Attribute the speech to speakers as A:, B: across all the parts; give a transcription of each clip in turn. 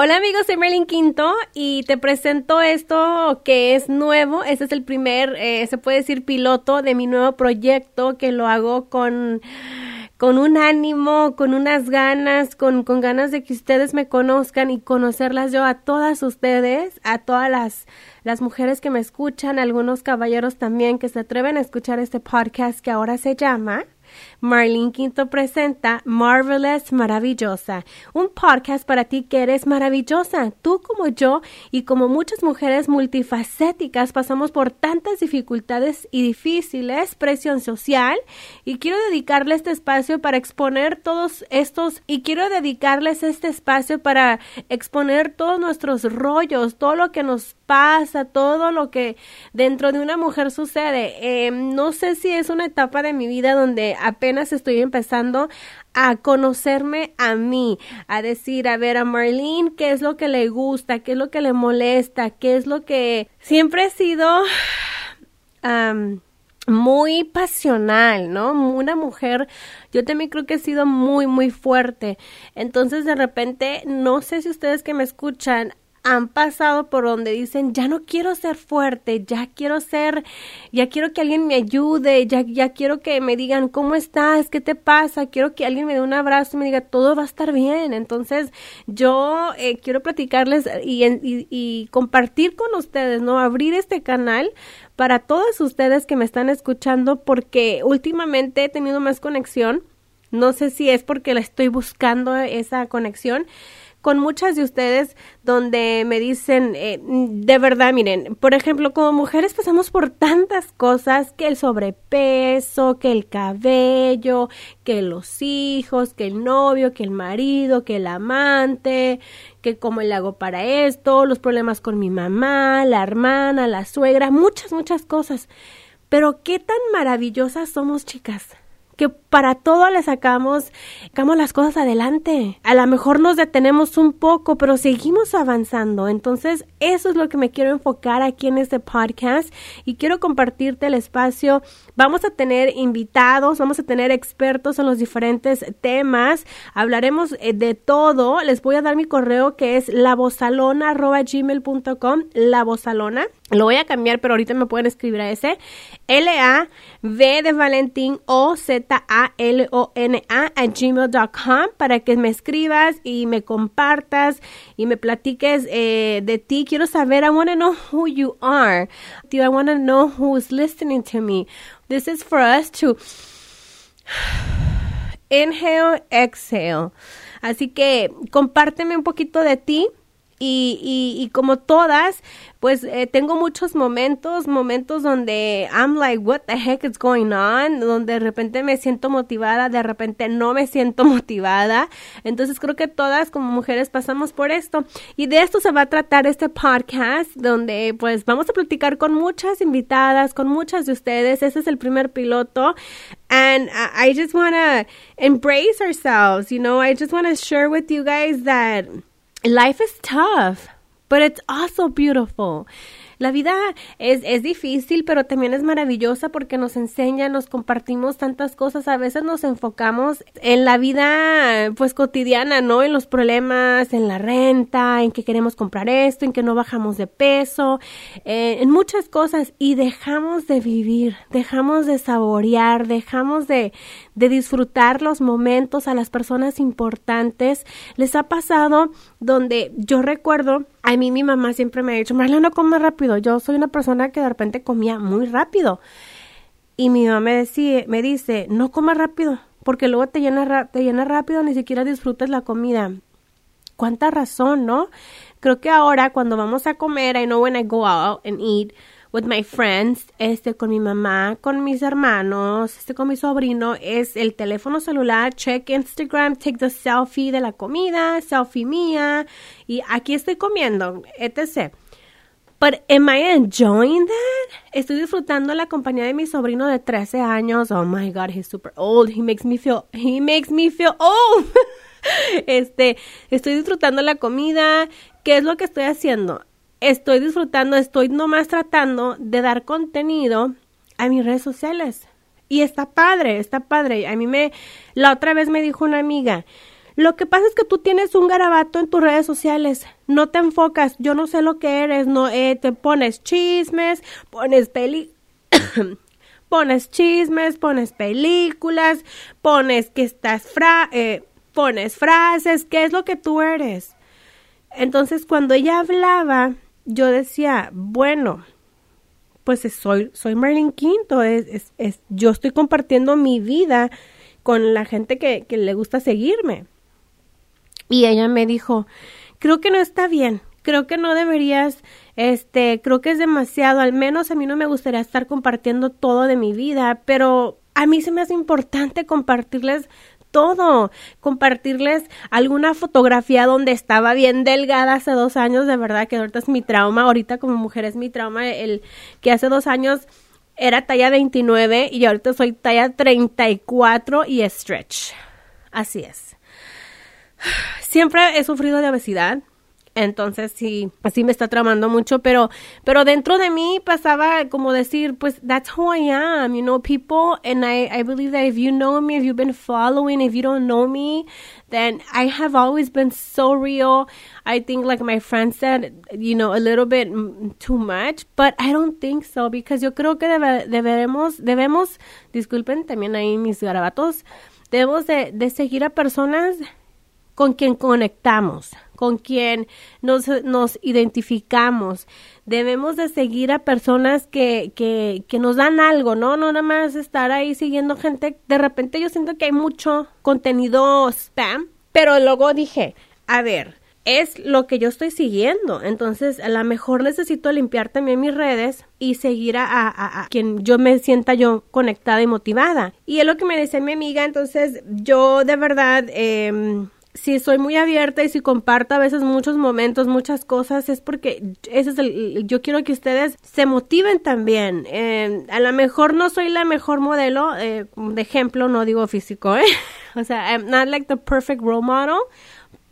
A: Hola amigos, soy Merlin Quinto y te presento esto que es nuevo. Este es el primer, eh, se puede decir, piloto de mi nuevo proyecto que lo hago con con un ánimo, con unas ganas, con, con ganas de que ustedes me conozcan y conocerlas yo a todas ustedes, a todas las, las mujeres que me escuchan, algunos caballeros también que se atreven a escuchar este podcast que ahora se llama Marlene Quinto presenta Marvelous Maravillosa, un podcast para ti que eres maravillosa. Tú como yo y como muchas mujeres multifacéticas pasamos por tantas dificultades y difíciles, presión social y quiero dedicarle este espacio para exponer todos estos y quiero dedicarles este espacio para exponer todos nuestros rollos, todo lo que nos pasa, todo lo que dentro de una mujer sucede. Eh, no sé si es una etapa de mi vida donde apenas estoy empezando a conocerme a mí, a decir, a ver a Marlene, qué es lo que le gusta, qué es lo que le molesta, qué es lo que siempre he sido muy pasional, ¿no? Una mujer, yo también creo que he sido muy, muy fuerte. Entonces, de repente, no sé si ustedes que me escuchan han pasado por donde dicen, ya no quiero ser fuerte, ya quiero ser, ya quiero que alguien me ayude, ya, ya quiero que me digan, ¿cómo estás? ¿Qué te pasa? Quiero que alguien me dé un abrazo y me diga, todo va a estar bien. Entonces, yo eh, quiero platicarles y, y, y compartir con ustedes, ¿no? Abrir este canal para todos ustedes que me están escuchando porque últimamente he tenido más conexión. No sé si es porque la estoy buscando esa conexión con muchas de ustedes donde me dicen, eh, de verdad, miren, por ejemplo, como mujeres pasamos por tantas cosas, que el sobrepeso, que el cabello, que los hijos, que el novio, que el marido, que el amante, que cómo le hago para esto, los problemas con mi mamá, la hermana, la suegra, muchas, muchas cosas. Pero qué tan maravillosas somos, chicas que para todo le sacamos, sacamos las cosas adelante. A lo mejor nos detenemos un poco, pero seguimos avanzando. Entonces, eso es lo que me quiero enfocar aquí en este podcast y quiero compartirte el espacio. Vamos a tener invitados, vamos a tener expertos en los diferentes temas. Hablaremos eh, de todo. Les voy a dar mi correo que es lavozalona.gmail.com, lavozalona. Lo voy a cambiar, pero ahorita me pueden escribir a ese. L-A-V de Valentín O Z-A-L-O-N-A a gmail.com para que me escribas y me compartas y me platiques eh, de ti. Quiero saber, I want to know who you are. I want to know who's listening to me. This is for us to inhale, exhale. Así que compárteme un poquito de ti y, y, y como todas, pues eh, tengo muchos momentos, momentos donde I'm like, what the heck is going on? Donde de repente me siento motivada, de repente no me siento motivada. Entonces creo que todas como mujeres pasamos por esto. Y de esto se va a tratar este podcast, donde pues vamos a platicar con muchas invitadas, con muchas de ustedes. Ese es el primer piloto. And I just want to embrace ourselves, you know, I just want to share with you guys that life is tough, but it's also beautiful. La vida es, es difícil, pero también es maravillosa porque nos enseña, nos compartimos tantas cosas. A veces nos enfocamos en la vida, pues cotidiana, ¿no? En los problemas, en la renta, en que queremos comprar esto, en que no bajamos de peso, eh, en muchas cosas y dejamos de vivir, dejamos de saborear, dejamos de, de disfrutar los momentos a las personas importantes. Les ha pasado donde yo recuerdo a mí mi mamá siempre me ha dicho, Marla, no come rápido. Yo soy una persona que de repente comía muy rápido. Y mi mamá me, decía, me dice, no comas rápido, porque luego te llena, te llena rápido, ni siquiera disfrutas la comida. Cuánta razón, ¿no? Creo que ahora cuando vamos a comer, I know when I go out and eat, with my friends, este, con mi mamá, con mis hermanos, este, con mi sobrino, es el teléfono celular, check Instagram, take the selfie de la comida, selfie mía, y aquí estoy comiendo, etc. But am I enjoying that? Estoy disfrutando la compañía de mi sobrino de 13 años. Oh my God, he's super old. He makes me feel, he makes me feel old. este, estoy disfrutando la comida. ¿Qué es lo que estoy haciendo? Estoy disfrutando, estoy nomás tratando de dar contenido a mis redes sociales. Y está padre, está padre. A mí me, la otra vez me dijo una amiga, Lo que pasa es que tú tienes un garabato en tus redes sociales, no te enfocas, yo no sé lo que eres, no eh, te pones chismes, pones peli pones chismes, pones películas, pones que estás fra eh, pones frases, ¿qué es lo que tú eres? Entonces, cuando ella hablaba, yo decía, bueno, pues soy, soy Marilyn Quinto, es, es, yo estoy compartiendo mi vida con la gente que, que le gusta seguirme. Y ella me dijo, creo que no está bien, creo que no deberías, este, creo que es demasiado, al menos a mí no me gustaría estar compartiendo todo de mi vida, pero a mí se me hace importante compartirles todo, compartirles alguna fotografía donde estaba bien delgada hace dos años, de verdad que ahorita es mi trauma, ahorita como mujer es mi trauma, el que hace dos años era talla 29 y ahorita soy talla 34 y stretch. Así es. Siempre he sufrido de obesidad, entonces sí, así me está tramando mucho, pero, pero dentro de mí pasaba como decir, pues that's who I am, you know, people, and I, I believe that if you know me, if you've been following, if you don't know me, then I have always been so real. I think like my friend said, you know, a little bit too much, but I don't think so, because yo creo que debe, deberemos, debemos, disculpen también ahí mis garabatos, debemos de, de seguir a personas con quien conectamos, con quien nos, nos identificamos. Debemos de seguir a personas que, que, que nos dan algo, ¿no? No nada más estar ahí siguiendo gente. De repente yo siento que hay mucho contenido spam, pero luego dije, a ver, es lo que yo estoy siguiendo. Entonces, a lo mejor necesito limpiar también mis redes y seguir a, a, a, quien yo me sienta yo conectada y motivada. Y es lo que me dice mi amiga. Entonces, yo de verdad... Eh, si soy muy abierta y si comparto a veces muchos momentos, muchas cosas, es porque ese es yo quiero que ustedes se motiven también. Eh, a lo mejor no soy la mejor modelo, eh, de ejemplo, no digo físico, ¿eh? o sea, I'm not like the perfect role model,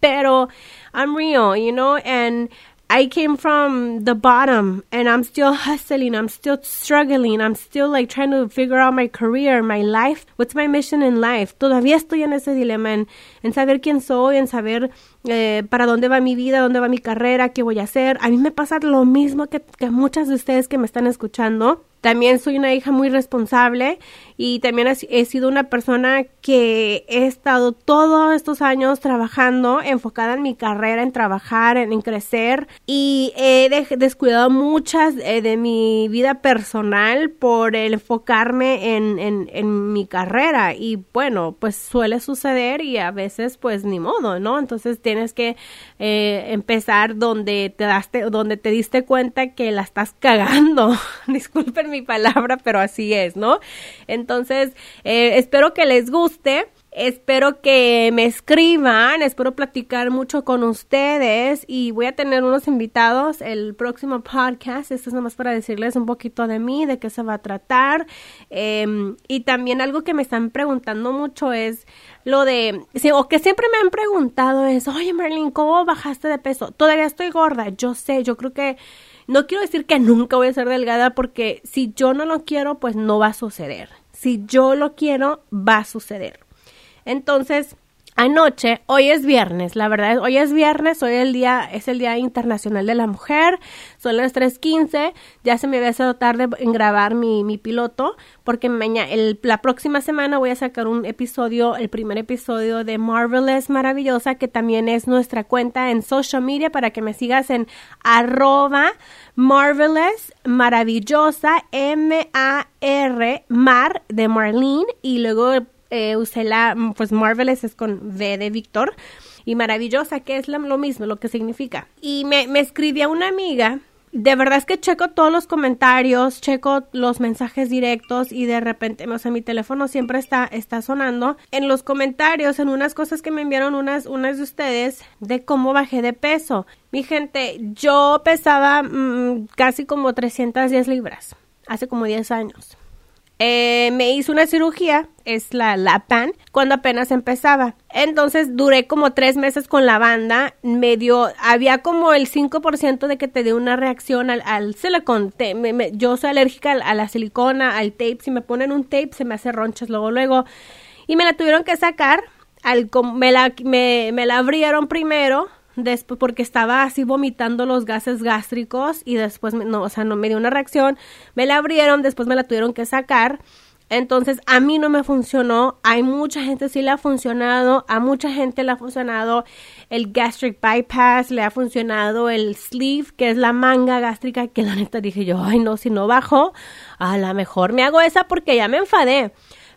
A: pero I'm real, you know, and I came from the bottom and I'm still hustling. I'm still struggling. I'm still like trying to figure out my career, my life. What's my mission in life? Todavía estoy en ese dilema, en, en saber quién soy, en saber eh, para dónde va mi vida, dónde va mi carrera, qué voy a hacer. A mí me pasa lo mismo que, que muchas de ustedes que me están escuchando. También soy una hija muy responsable y también he sido una persona que he estado todos estos años trabajando, enfocada en mi carrera, en trabajar, en, crecer y he descuidado muchas eh, de mi vida personal por el enfocarme en, en, en, mi carrera y bueno, pues suele suceder y a veces pues ni modo, ¿no? Entonces tienes que eh, empezar donde te, daste, donde te diste cuenta que la estás cagando. Disculpen mi palabra, pero así es, ¿no? Entonces, eh, espero que les guste. Espero que me escriban, espero platicar mucho con ustedes y voy a tener unos invitados el próximo podcast. Esto es nomás para decirles un poquito de mí, de qué se va a tratar. Em, y también algo que me están preguntando mucho es lo de, o que siempre me han preguntado es, oye Merlin, ¿cómo bajaste de peso? Todavía estoy gorda, yo sé, yo creo que no quiero decir que nunca voy a ser delgada porque si yo no lo quiero, pues no va a suceder. Si yo lo quiero, va a suceder. Entonces, anoche, hoy es viernes, la verdad, hoy es viernes, hoy el día, es el Día Internacional de la Mujer, son las 3.15, ya se me había hecho tarde en grabar mi, mi piloto, porque mañana, la próxima semana voy a sacar un episodio, el primer episodio de Marvelous Maravillosa, que también es nuestra cuenta en social media, para que me sigas en arroba Marvelous Maravillosa, M-A-R, Mar de Marlene, y luego eh, usé la, pues Marvelous es con V de Víctor y maravillosa, que es lo, mismo, lo que significa. Y me, me escribía una amiga de verdad es que checo todos los comentarios, checo los mensajes directos y de repente, o sea, mi teléfono siempre está, está sonando. En los comentarios, en unas cosas que me enviaron unas, unas de ustedes de cómo bajé de peso. Mi gente, yo pesaba mm, casi como 310 libras hace como 10 años. Eh, me hizo una cirugía, es la LAPAN, cuando apenas empezaba. Entonces duré como tres meses con la banda, medio, había como el 5% de que te dé una reacción al, al silicón. yo soy alérgica a, la silicona, al tape. Si me ponen un tape se me hace ronchas luego, luego. Y me la tuvieron que sacar al, me, la, me, me la abrieron primero después porque estaba así vomitando los gases gástricos y después no, o sea, no me dio una reacción, me la abrieron, después me la tuvieron que sacar. Entonces, a mí no me funcionó. Hay mucha gente sí le ha funcionado. A mucha gente le ha funcionado el gastric bypass, le ha funcionado el sleeve, que es la manga gástrica, que la neta dije yo, ay no, si no bajo, a lo mejor me hago esa porque ya me enfadé.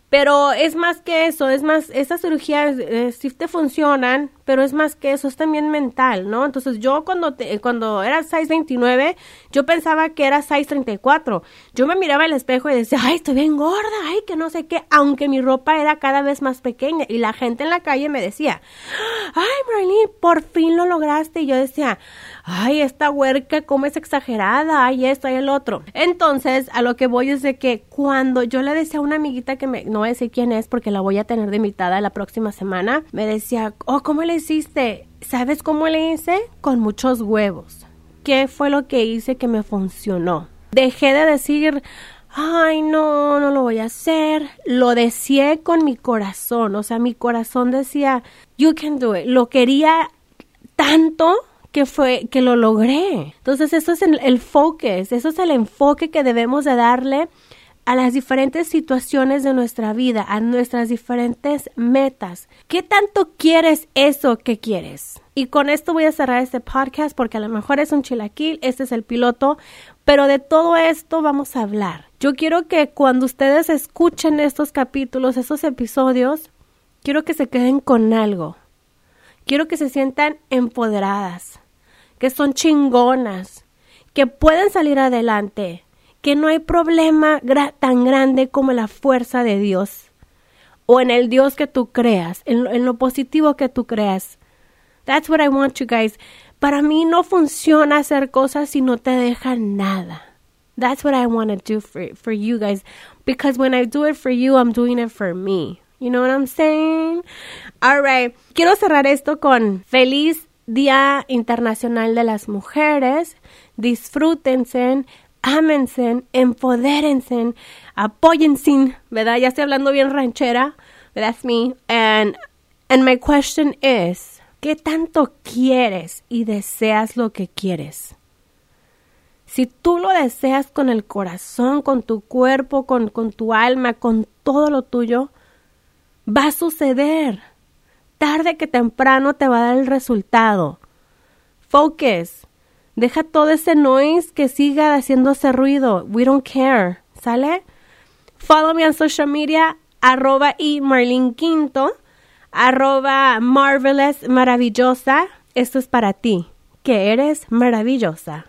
A: Pero es más que eso, es más, esas cirugías eh, sí te funcionan, pero es más que eso, es también mental, ¿no? Entonces yo cuando, te, cuando era 6'29, yo pensaba que era 6'34. Yo me miraba al espejo y decía, ay, estoy bien gorda, ay, que no sé qué, aunque mi ropa era cada vez más pequeña. Y la gente en la calle me decía, ay, Marlene, por fin lo lograste. Y yo decía, ay, esta huerca, cómo es exagerada, ay, esto, ay, el otro. Entonces, a lo que voy es de que cuando yo le decía a una amiguita que me, no voy a decir quién es porque la voy a tener de invitada la próxima semana, me decía, oh, ¿cómo le hiciste? ¿Sabes cómo le hice? Con muchos huevos. ¿Qué fue lo que hice que me funcionó? Dejé de decir, ay, no, no lo voy a hacer. Lo deseé con mi corazón. O sea, mi corazón decía, you can do it. Lo quería tanto que fue que lo logré. Entonces, eso es el, el focus, eso es el enfoque que debemos de darle a las diferentes situaciones de nuestra vida, a nuestras diferentes metas. ¿Qué tanto quieres eso que quieres? Y con esto voy a cerrar este podcast porque a lo mejor es un chilaquil, este es el piloto, pero de todo esto vamos a hablar. Yo quiero que cuando ustedes escuchen estos capítulos, estos episodios, quiero que se queden con algo. Quiero que se sientan empoderadas, que son chingonas, que pueden salir adelante, que no hay problema tan grande como la fuerza de Dios o en el Dios que tú creas, en en lo positivo que tú creas. That's what I want you guys. Para mí no funciona hacer cosas si no te dejan nada. That's what I want to do for, for you guys. Because when I do it for you, I'm doing it for me. You know what I'm saying? All right. Quiero cerrar esto con feliz Día Internacional de las Mujeres. Disfrútense, ámense, empodérense, apóyense, ¿verdad? Ya estoy hablando bien ranchera, that's me. And, and my question is, ¿qué tanto quieres y deseas lo que quieres? Si tú lo deseas con el corazón, con tu cuerpo, con, con tu alma, con todo lo tuyo, va a suceder. Tarde que temprano te va a dar el resultado. Focus. Deja todo ese noise que siga haciéndose ruido. We don't care. ¿Sale? Follow me on social media, arroba y Marlene Quinto, arroba marvelous maravillosa. Esto es para ti, que eres maravillosa.